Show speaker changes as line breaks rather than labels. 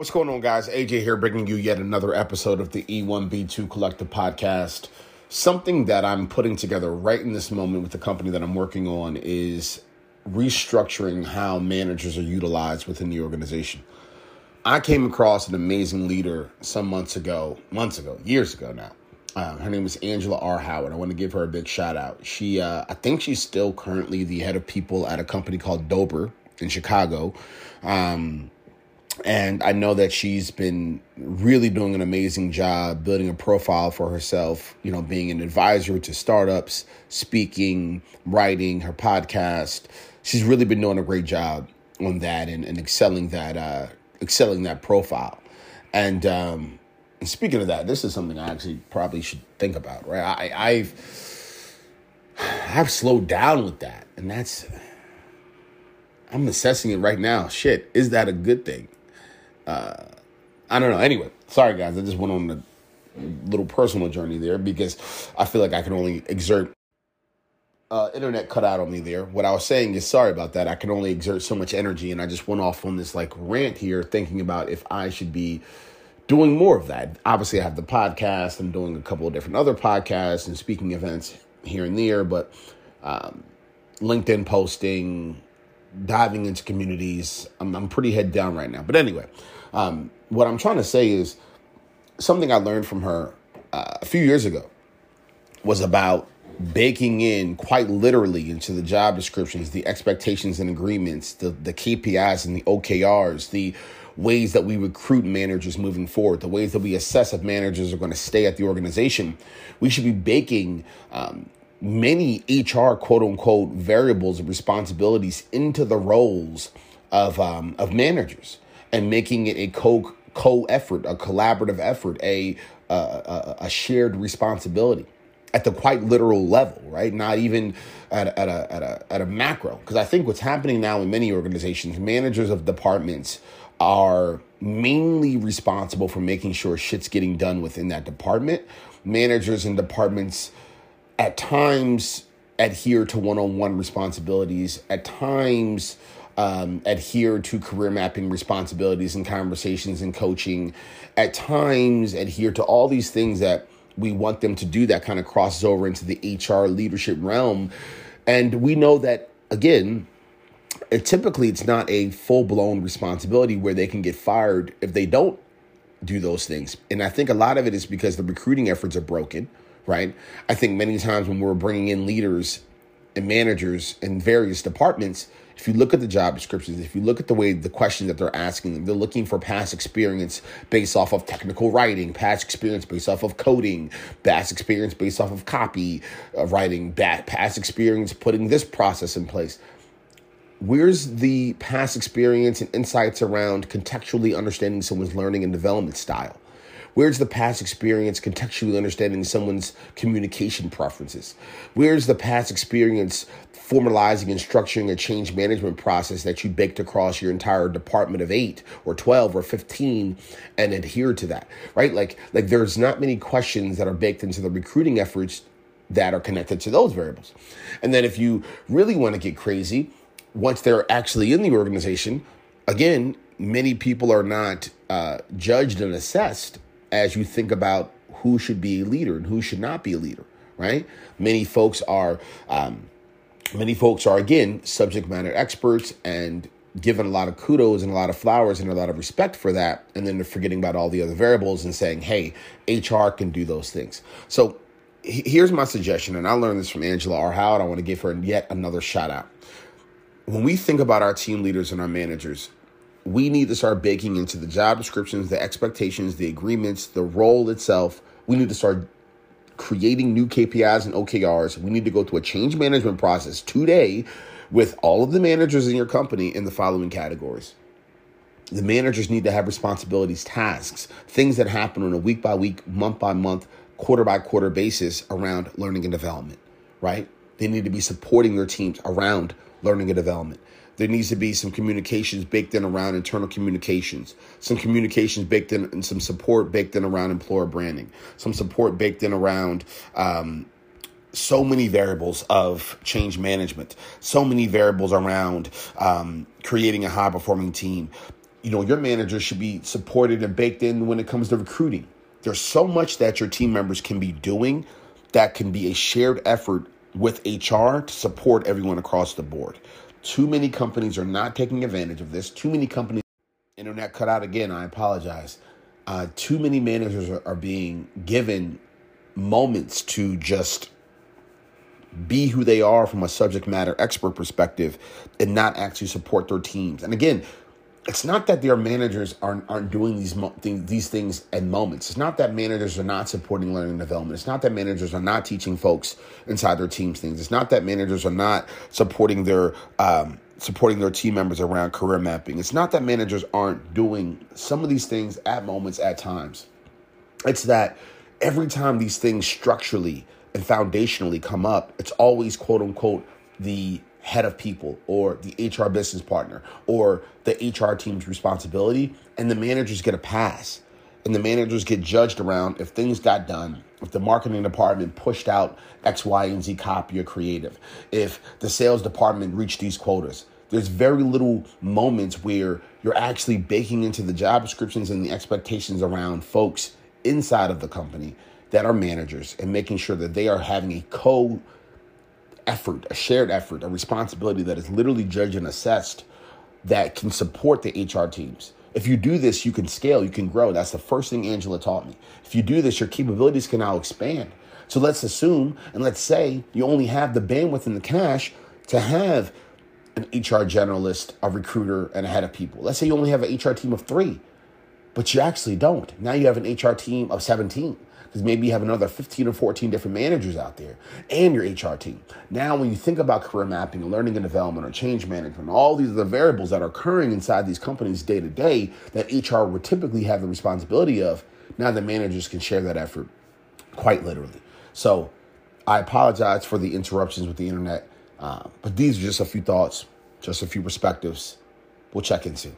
What's going on, guys? AJ here, bringing you yet another episode of the E1B2 Collective Podcast. Something that I'm putting together right in this moment with the company that I'm working on is restructuring how managers are utilized within the organization. I came across an amazing leader some months ago, months ago, years ago now. Uh, her name is Angela R. Howard. I want to give her a big shout out. She, uh, I think she's still currently the head of people at a company called Dober in Chicago. Um, and I know that she's been really doing an amazing job building a profile for herself, you know, being an advisor to startups, speaking, writing, her podcast. She's really been doing a great job on that and, and excelling that uh, excelling that profile. And, um, speaking of that, this is something I actually probably should think about, right? I, I've I've slowed down with that, and that's I'm assessing it right now. Shit, is that a good thing? Uh, I don't know. Anyway, sorry guys, I just went on a little personal journey there because I feel like I can only exert. Uh, internet cut out on me there. What I was saying is sorry about that. I can only exert so much energy, and I just went off on this like rant here, thinking about if I should be doing more of that. Obviously, I have the podcast. I'm doing a couple of different other podcasts and speaking events here and there, but um, LinkedIn posting, diving into communities. I'm, I'm pretty head down right now. But anyway, um, what I'm trying to say is something I learned from her uh, a few years ago was about baking in quite literally into the job descriptions the expectations and agreements, the, the KPIs and the OKRs, the ways that we recruit managers moving forward, the ways that we assess if managers are going to stay at the organization. We should be baking um, many HR quote unquote variables and responsibilities into the roles of um, of managers and making it a co co effort, a collaborative effort, a, a a shared responsibility at the quite literal level, right? Not even at at a, at a, at a macro. Because I think what's happening now in many organizations, managers of departments are mainly responsible for making sure shit's getting done within that department. Managers and departments at times adhere to one-on-one responsibilities at times um, adhere to career mapping responsibilities and conversations and coaching. At times adhere to all these things that we want them to do that kind of crosses over into the hr leadership realm. And we know that again it, typically it's not a full-blown responsibility where they can get fired if they don't do those things. And i think a lot of it is because the recruiting efforts are broken right? I think many times when we're bringing in leaders and managers in various departments, if you look at the job descriptions, if you look at the way the questions that they're asking they're looking for past experience based off of technical writing, past experience based off of coding, past experience based off of copy uh, writing, past experience putting this process in place. Where's the past experience and insights around contextually understanding someone's learning and development style? Where's the past experience contextually understanding someone's communication preferences? Where's the past experience formalizing and structuring a change management process that you baked across your entire department of 8 or 12 or 15 and adhere to that, right? Like like there's not many questions that are baked into the recruiting efforts that are connected to those variables. And then if you really want to get crazy, once they're actually in the organization, again, many people are not uh, judged and assessed as you think about who should be a leader and who should not be a leader, right? Many folks are, um, many folks are again subject matter experts and given a lot of kudos and a lot of flowers and a lot of respect for that, and then they're forgetting about all the other variables and saying, "Hey, HR can do those things." So here's my suggestion, and I learned this from Angela R. Howard. I want to give her yet another shout out. When we think about our team leaders and our managers, we need to start baking into the job descriptions, the expectations, the agreements, the role itself. We need to start creating new KPIs and OKRs. We need to go through a change management process today with all of the managers in your company in the following categories. The managers need to have responsibilities, tasks, things that happen on a week by week, month by month, quarter by quarter basis around learning and development, right? They need to be supporting their teams around learning and development. There needs to be some communications baked in around internal communications, some communications baked in, and some support baked in around employer branding, some support baked in around um, so many variables of change management, so many variables around um, creating a high performing team. you know, your manager should be supported and baked in when it comes to recruiting. There's so much that your team members can be doing that can be a shared effort with HR to support everyone across the board. Too many companies are not taking advantage of this. Too many companies, internet cut out again, I apologize. Uh, too many managers are, are being given moments to just be who they are from a subject matter expert perspective and not actually support their teams. And again, it's not that their managers aren't aren't doing these mo- things, these things at moments. It's not that managers are not supporting learning and development. It's not that managers are not teaching folks inside their teams things. It's not that managers are not supporting their um, supporting their team members around career mapping. It's not that managers aren't doing some of these things at moments at times. It's that every time these things structurally and foundationally come up, it's always quote unquote the head of people or the HR business partner or the HR team's responsibility, and the managers get a pass. And the managers get judged around if things got done, if the marketing department pushed out X, Y, and Z copy or creative, if the sales department reached these quotas. There's very little moments where you're actually baking into the job descriptions and the expectations around folks inside of the company that are managers and making sure that they are having a co effort, a shared effort, a responsibility that is literally judged and assessed that can support the HR teams. If you do this, you can scale, you can grow. That's the first thing Angela taught me. If you do this, your capabilities can now expand. So let's assume and let's say you only have the bandwidth and the cash to have an HR generalist, a recruiter, and a head of people. Let's say you only have an HR team of three, but you actually don't. Now you have an HR team of 17 because maybe you have another 15 or 14 different managers out there and your HR team. Now, when you think about career mapping and learning and development or change management, all these other variables that are occurring inside these companies day to day that HR would typically have the responsibility of, now the managers can share that effort quite literally. So I apologize for the interruptions with the internet, uh, but these are just a few thoughts, just a few perspectives we'll check into.